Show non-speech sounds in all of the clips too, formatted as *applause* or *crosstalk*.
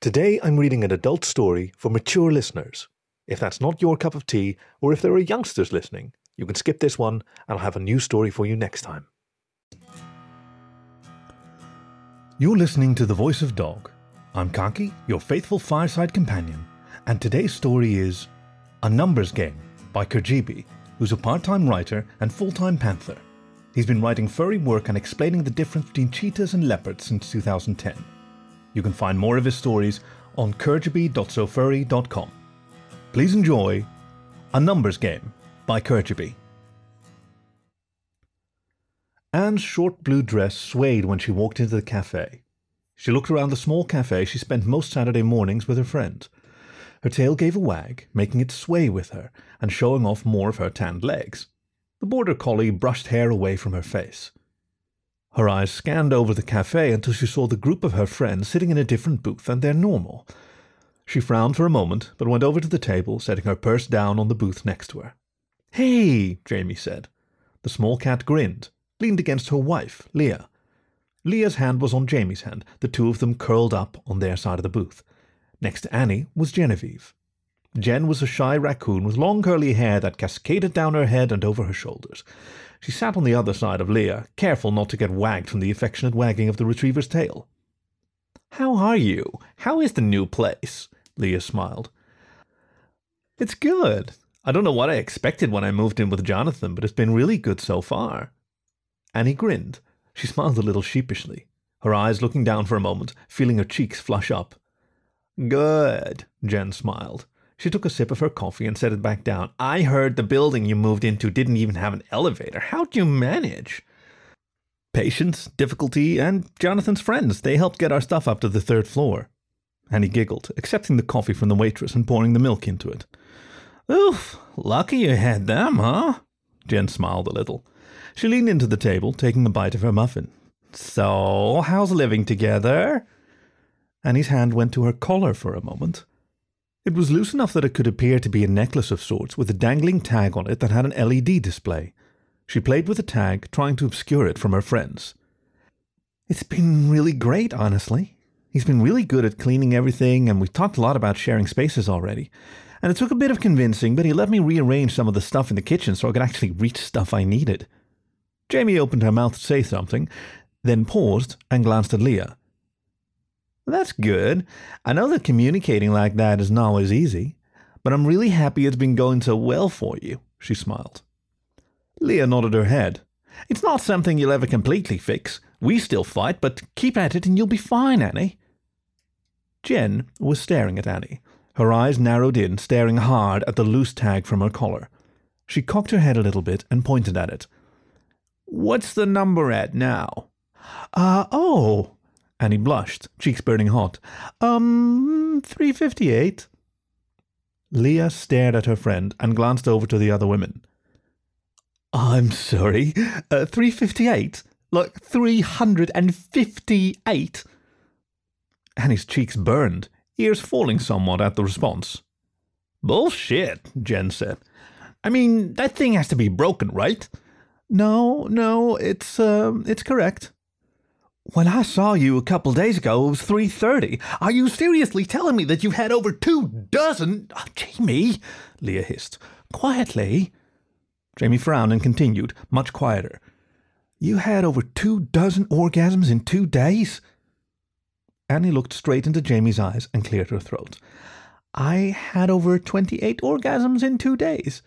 Today I'm reading an adult story for mature listeners. If that's not your cup of tea, or if there are youngsters listening, you can skip this one and I'll have a new story for you next time. You're listening to The Voice of Dog. I'm Khaki, your faithful fireside companion, and today's story is A Numbers Game by Kergiby, who's a part time writer and full time panther. He's been writing furry work and explaining the difference between cheetahs and leopards since 2010. You can find more of his stories on kergiby.sofurry.com. Please enjoy A Numbers Game by Kergiby. Anne's short blue dress swayed when she walked into the cafe. She looked around the small cafe she spent most Saturday mornings with her friend. Her tail gave a wag, making it sway with her and showing off more of her tanned legs. The border collie brushed hair away from her face. Her eyes scanned over the cafe until she saw the group of her friends sitting in a different booth than their normal. She frowned for a moment, but went over to the table, setting her purse down on the booth next to her. Hey, Jamie said. The small cat grinned, leaned against her wife, Leah. Leah's hand was on Jamie's hand, the two of them curled up on their side of the booth. Next to Annie was Genevieve. Jen was a shy raccoon with long curly hair that cascaded down her head and over her shoulders. She sat on the other side of Leah, careful not to get wagged from the affectionate wagging of the retriever's tail. How are you? How is the new place? Leah smiled. It's good. I don't know what I expected when I moved in with Jonathan, but it's been really good so far. Annie grinned. She smiled a little sheepishly, her eyes looking down for a moment, feeling her cheeks flush up. Good, Jen smiled. She took a sip of her coffee and set it back down. I heard the building you moved into didn't even have an elevator. How'd you manage? Patience, difficulty, and Jonathan's friends. They helped get our stuff up to the third floor. And he giggled, accepting the coffee from the waitress and pouring the milk into it. Oof, lucky you had them, huh? Jen smiled a little. She leaned into the table, taking a bite of her muffin. So, how's living together? Annie's hand went to her collar for a moment. It was loose enough that it could appear to be a necklace of sorts with a dangling tag on it that had an LED display. She played with the tag, trying to obscure it from her friends. It's been really great, honestly. He's been really good at cleaning everything, and we've talked a lot about sharing spaces already. And it took a bit of convincing, but he let me rearrange some of the stuff in the kitchen so I could actually reach stuff I needed. Jamie opened her mouth to say something, then paused and glanced at Leah. That's good. I know that communicating like that isn't always easy, but I'm really happy it's been going so well for you, she smiled. Leah nodded her head. It's not something you'll ever completely fix. We still fight, but keep at it and you'll be fine, Annie. Jen was staring at Annie, her eyes narrowed in, staring hard at the loose tag from her collar. She cocked her head a little bit and pointed at it. What's the number at now? Uh, oh, Annie blushed, cheeks burning hot. Um, 358. Leah stared at her friend and glanced over to the other women. I'm sorry, uh, 358? Like 358? Annie's cheeks burned, ears falling somewhat at the response. Bullshit, Jen said. I mean, that thing has to be broken, right? No, no, it's, uh, it's correct. When I saw you a couple days ago, it was 3.30. Are you seriously telling me that you've had over two dozen... Oh, Jamie, Leah hissed. Quietly. Jamie frowned and continued, much quieter. You had over two dozen orgasms in two days? Annie looked straight into Jamie's eyes and cleared her throat. I had over 28 orgasms in two days.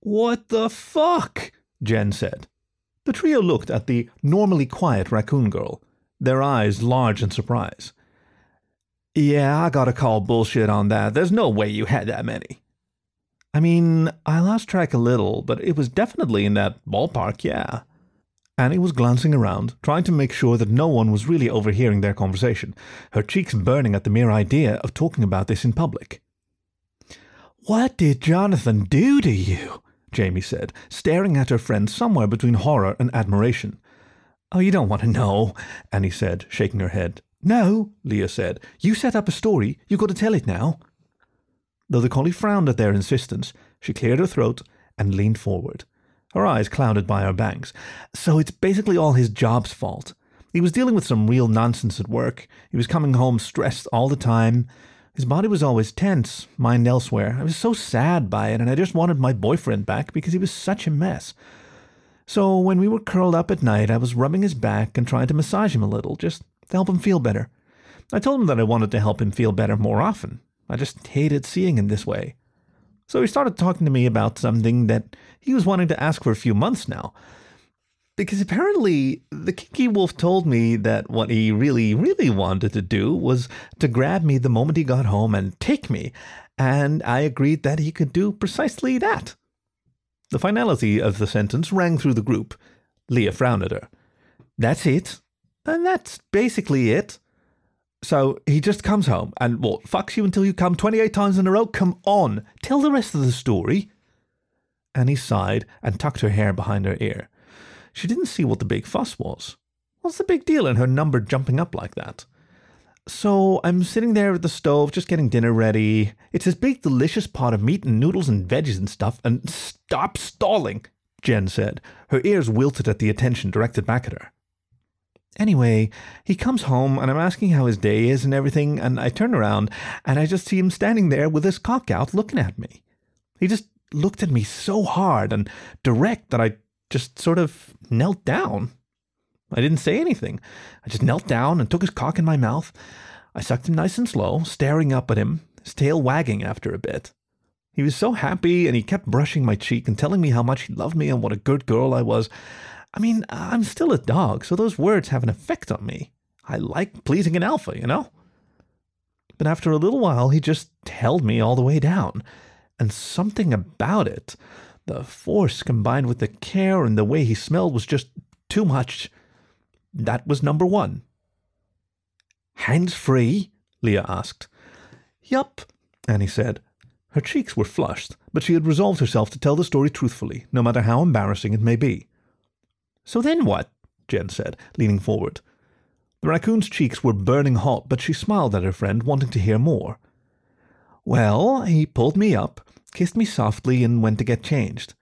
What the fuck? Jen said. The trio looked at the normally quiet raccoon girl, their eyes large in surprise. Yeah, I gotta call bullshit on that. There's no way you had that many. I mean, I lost track a little, but it was definitely in that ballpark, yeah. Annie was glancing around, trying to make sure that no one was really overhearing their conversation, her cheeks burning at the mere idea of talking about this in public. What did Jonathan do to you? Jamie said, staring at her friend somewhere between horror and admiration. Oh, you don't want to know, Annie said, shaking her head. No, Leah said. You set up a story. You've got to tell it now. Though the collie frowned at their insistence, she cleared her throat and leaned forward, her eyes clouded by her bangs. So it's basically all his job's fault. He was dealing with some real nonsense at work. He was coming home stressed all the time. His body was always tense, mind elsewhere. I was so sad by it, and I just wanted my boyfriend back because he was such a mess. So when we were curled up at night, I was rubbing his back and trying to massage him a little, just to help him feel better. I told him that I wanted to help him feel better more often. I just hated seeing him this way. So he started talking to me about something that he was wanting to ask for a few months now. Because apparently, the kinky wolf told me that what he really, really wanted to do was to grab me the moment he got home and take me, and I agreed that he could do precisely that. The finality of the sentence rang through the group. Leah frowned at her. That's it. And that's basically it. So he just comes home and what, fucks you until you come 28 times in a row? Come on, tell the rest of the story. Annie sighed and tucked her hair behind her ear. She didn't see what the big fuss was. What's the big deal in her number jumping up like that? So I'm sitting there at the stove just getting dinner ready. It's this big delicious pot of meat and noodles and veggies and stuff, and stop stalling, Jen said. Her ears wilted at the attention directed back at her. Anyway, he comes home and I'm asking how his day is and everything, and I turn around and I just see him standing there with his cock out looking at me. He just looked at me so hard and direct that I just sort of knelt down. I didn't say anything. I just knelt down and took his cock in my mouth. I sucked him nice and slow, staring up at him, his tail wagging after a bit. He was so happy and he kept brushing my cheek and telling me how much he loved me and what a good girl I was. I mean, I'm still a dog, so those words have an effect on me. I like pleasing an alpha, you know? But after a little while, he just held me all the way down. And something about it, the force combined with the care and the way he smelled, was just too much. That was number one. Hands free? Leah asked. Yup, Annie said. Her cheeks were flushed, but she had resolved herself to tell the story truthfully, no matter how embarrassing it may be. So then what? Jen said, leaning forward. The raccoon's cheeks were burning hot, but she smiled at her friend, wanting to hear more. Well, he pulled me up, kissed me softly, and went to get changed.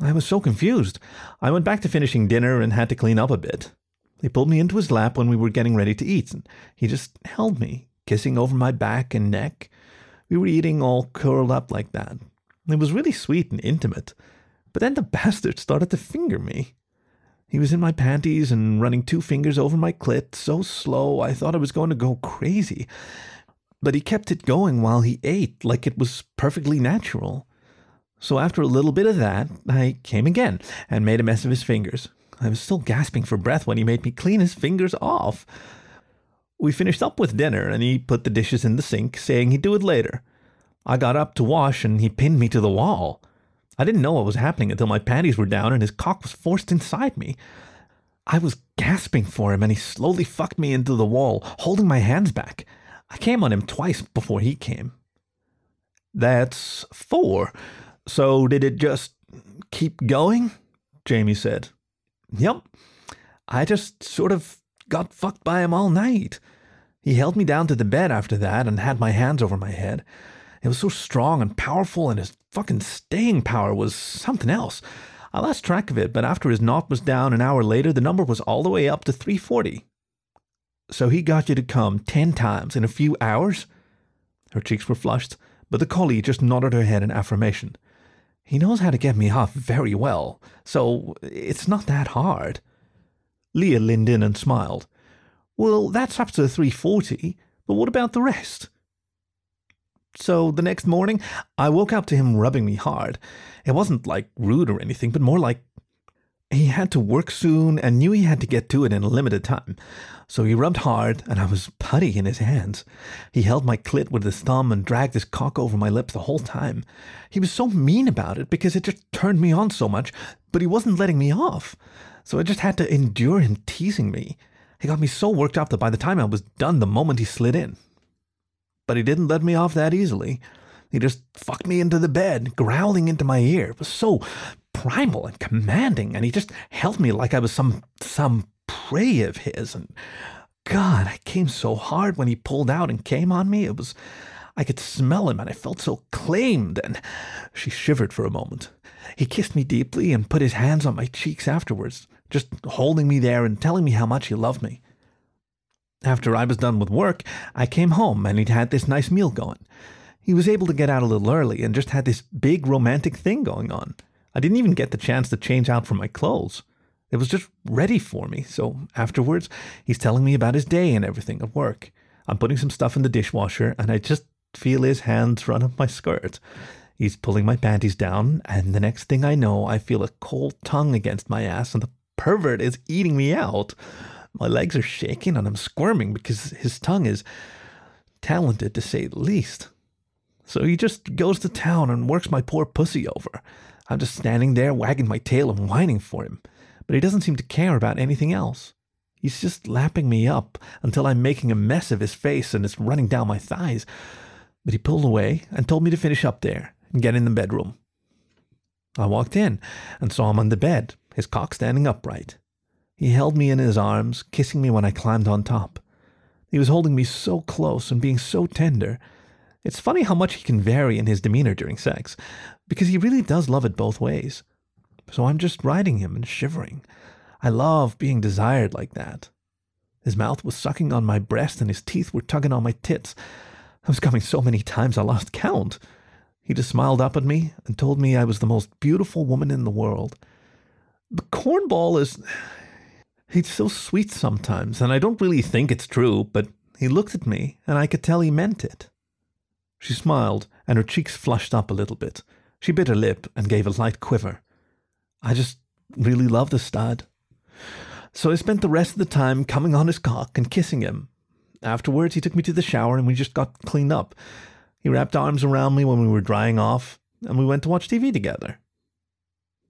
I was so confused. I went back to finishing dinner and had to clean up a bit. He pulled me into his lap when we were getting ready to eat, and he just held me, kissing over my back and neck. We were eating all curled up like that. It was really sweet and intimate. But then the *laughs* bastard started to finger me. He was in my panties and running two fingers over my clit so slow I thought I was going to go crazy. But he kept it going while he ate like it was perfectly natural. So after a little bit of that, I came again and made a mess of his fingers. I was still gasping for breath when he made me clean his fingers off. We finished up with dinner and he put the dishes in the sink, saying he'd do it later. I got up to wash and he pinned me to the wall. I didn't know what was happening until my panties were down and his cock was forced inside me. I was gasping for him and he slowly fucked me into the wall, holding my hands back. I came on him twice before he came. That's four. So did it just keep going? Jamie said. Yep. I just sort of got fucked by him all night. He held me down to the bed after that and had my hands over my head. It was so strong and powerful, and his fucking staying power was something else. I lost track of it, but after his knot was down an hour later, the number was all the way up to 340. So he got you to come ten times in a few hours? Her cheeks were flushed, but the collie just nodded her head in affirmation. He knows how to get me off very well, so it's not that hard. Leah leaned in and smiled. Well, that's up to 340, but what about the rest? So the next morning, I woke up to him rubbing me hard. It wasn't like rude or anything, but more like he had to work soon and knew he had to get to it in a limited time. So he rubbed hard, and I was putty in his hands. He held my clit with his thumb and dragged his cock over my lips the whole time. He was so mean about it because it just turned me on so much, but he wasn't letting me off. So I just had to endure him teasing me. He got me so worked up that by the time I was done, the moment he slid in, but he didn't let me off that easily. He just fucked me into the bed, growling into my ear. It was so primal and commanding, and he just held me like I was some some prey of his. And God, I came so hard when he pulled out and came on me. It was I could smell him and I felt so claimed and she shivered for a moment. He kissed me deeply and put his hands on my cheeks afterwards, just holding me there and telling me how much he loved me. After I was done with work, I came home and he'd had this nice meal going. He was able to get out a little early and just had this big romantic thing going on. I didn't even get the chance to change out from my clothes. It was just ready for me. So afterwards, he's telling me about his day and everything at work. I'm putting some stuff in the dishwasher and I just feel his hands run up my skirt. He's pulling my panties down, and the next thing I know, I feel a cold tongue against my ass, and the pervert is eating me out. My legs are shaking, and I'm squirming because his tongue is talented to say the least. So he just goes to town and works my poor pussy over. I'm just standing there wagging my tail and whining for him, but he doesn't seem to care about anything else. He's just lapping me up until I'm making a mess of his face and it's running down my thighs. But he pulled away and told me to finish up there and get in the bedroom. I walked in and saw him on the bed, his cock standing upright. He held me in his arms, kissing me when I climbed on top. He was holding me so close and being so tender. It's funny how much he can vary in his demeanor during sex, because he really does love it both ways. So I'm just riding him and shivering. I love being desired like that. His mouth was sucking on my breast and his teeth were tugging on my tits. I was coming so many times I lost count. He just smiled up at me and told me I was the most beautiful woman in the world. But Cornball is. He's so sweet sometimes, and I don't really think it's true, but he looked at me, and I could tell he meant it. She smiled, and her cheeks flushed up a little bit. She bit her lip and gave a light quiver. I just really love the stud. So I spent the rest of the time coming on his cock and kissing him. Afterwards, he took me to the shower and we just got cleaned up. He wrapped arms around me when we were drying off, and we went to watch TV together.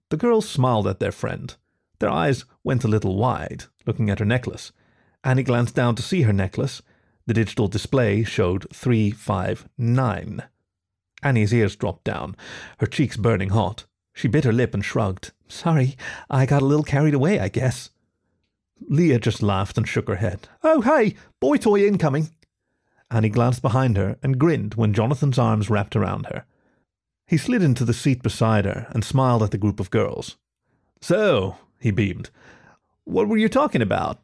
The girls smiled at their friend. Their eyes went a little wide, looking at her necklace. Annie glanced down to see her necklace. The digital display showed 359. Annie's ears dropped down, her cheeks burning hot. She bit her lip and shrugged. Sorry, I got a little carried away, I guess. Leah just laughed and shook her head. Oh, hey, boy toy incoming. Annie glanced behind her and grinned when Jonathan's arms wrapped around her. He slid into the seat beside her and smiled at the group of girls. So, he beamed, what were you talking about?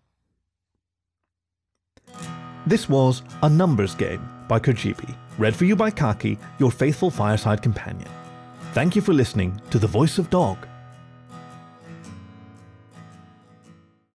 This was A Numbers Game by Kergiby, read for you by Khaki, your faithful fireside companion. Thank you for listening to The Voice of Dog.